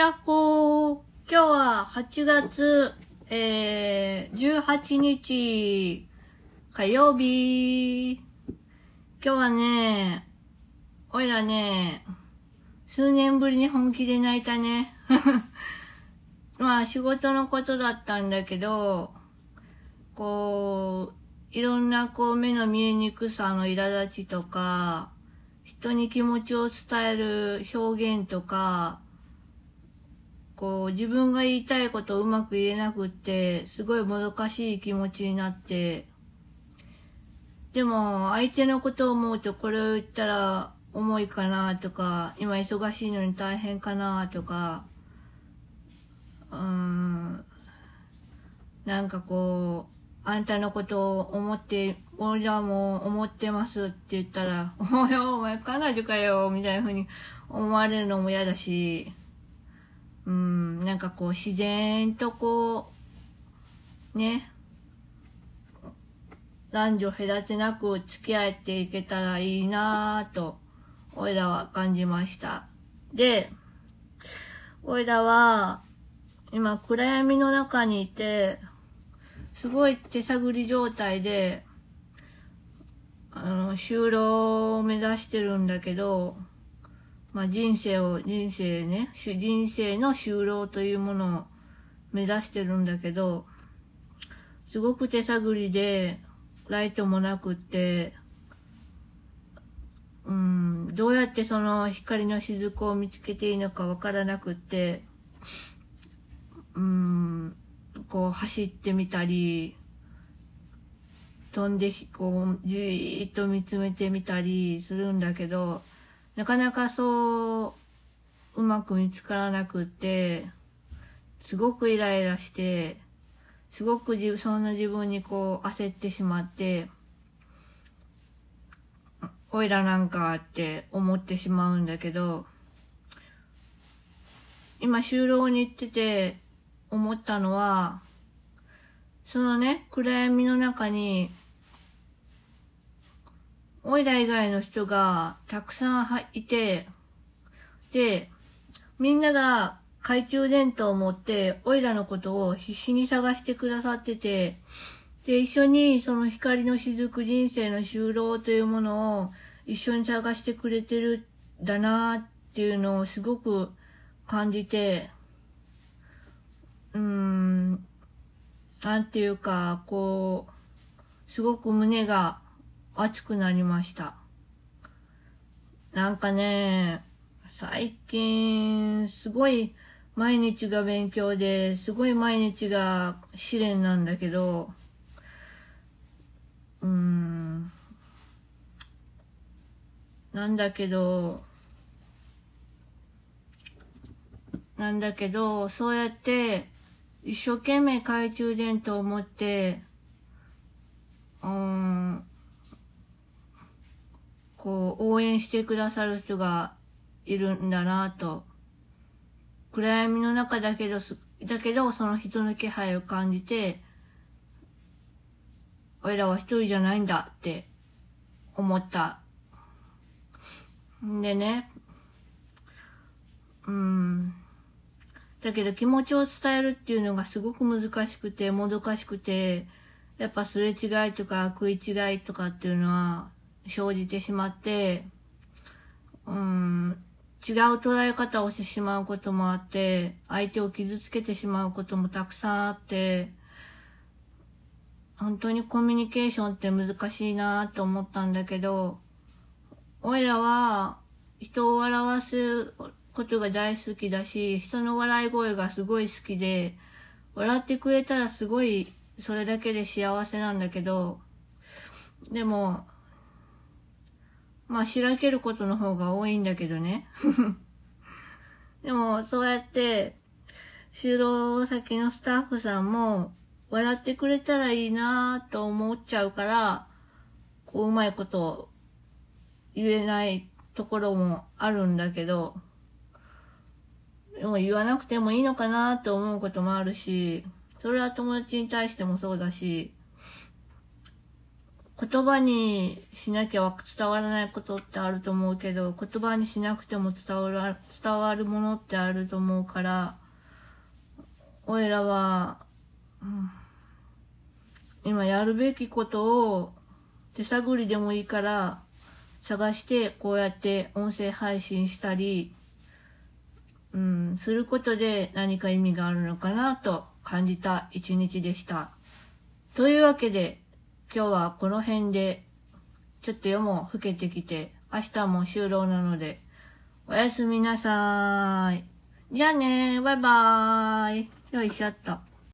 やっほー今日は8月、えー、18日火曜日今日はね、おいらね、数年ぶりに本気で泣いたね。まあ仕事のことだったんだけど、こう、いろんなこう目の見えにくさの苛立ちとか、人に気持ちを伝える表現とか、自分が言いたいことをうまく言えなくって、すごいもどかしい気持ちになって、でも相手のことを思うとこれを言ったら重いかなとか、今忙しいのに大変かなとか、うーん、なんかこう、あんたのことを思って、俺らも思ってますって言ったら、おいお前彼女かよ、みたいな風に思われるのも嫌だし、うん、なんかこう自然とこう、ね、男女隔てなく付き合っていけたらいいなぁと、おいらは感じました。で、おいらは、今暗闇の中にいて、すごい手探り状態で、あの、就労を目指してるんだけど、まあ人生を、人生ね、人生の就労というものを目指してるんだけど、すごく手探りで、ライトもなくって、うん、どうやってその光の雫を見つけていいのかわからなくって、うん、こう走ってみたり、飛んでこうじーっと見つめてみたりするんだけど、なかなかそううまく見つからなくて、すごくイライラして、すごく自分そんな自分にこう焦ってしまって、おいらなんかって思ってしまうんだけど、今就労に行ってて、思ったのは、そのね、暗闇の中に、おいら以外の人がたくさんいて、で、みんなが懐中電灯を持って、おいらのことを必死に探してくださってて、で、一緒にその光の雫人生の就労というものを一緒に探してくれてるだなっていうのをすごく感じて、うーん、なんていうか、こう、すごく胸が熱くなりました。なんかね、最近、すごい毎日が勉強で、すごい毎日が試練なんだけど、うーん、なんだけど、なんだけど、そうやって一生懸命懐中電灯を持って、うん、こう、応援してくださる人がいるんだなと。暗闇の中だけど、だけど、その人の気配を感じて、俺らは一人じゃないんだって思った。んでね、うん。だけど気持ちを伝えるっていうのがすごく難しくて、もどかしくて、やっぱすれ違いとか食い違いとかっていうのは生じてしまって、うん、違う捉え方をしてしまうこともあって、相手を傷つけてしまうこともたくさんあって、本当にコミュニケーションって難しいなと思ったんだけど、おいらは人を笑わすことが大好きだし、人の笑い声がすごい好きで、笑ってくれたらすごいそれだけで幸せなんだけど、でも、まあ、しらけることの方が多いんだけどね。でも、そうやって、就労先のスタッフさんも、笑ってくれたらいいなと思っちゃうから、こう、うまいこと言えないところもあるんだけど、でも言わなくてもいいのかなと思うこともあるし、それは友達に対してもそうだし、言葉にしなきゃ伝わらないことってあると思うけど、言葉にしなくても伝わる、伝わるものってあると思うから、おいらは、うん、今やるべきことを手探りでもいいから探してこうやって音声配信したり、うん、することで何か意味があるのかなと感じた一日でした。というわけで、今日はこの辺で、ちょっと夜も更けてきて、明日も就労なので、おやすみなさーい。じゃあねー、バイバーイ。よいしょっと。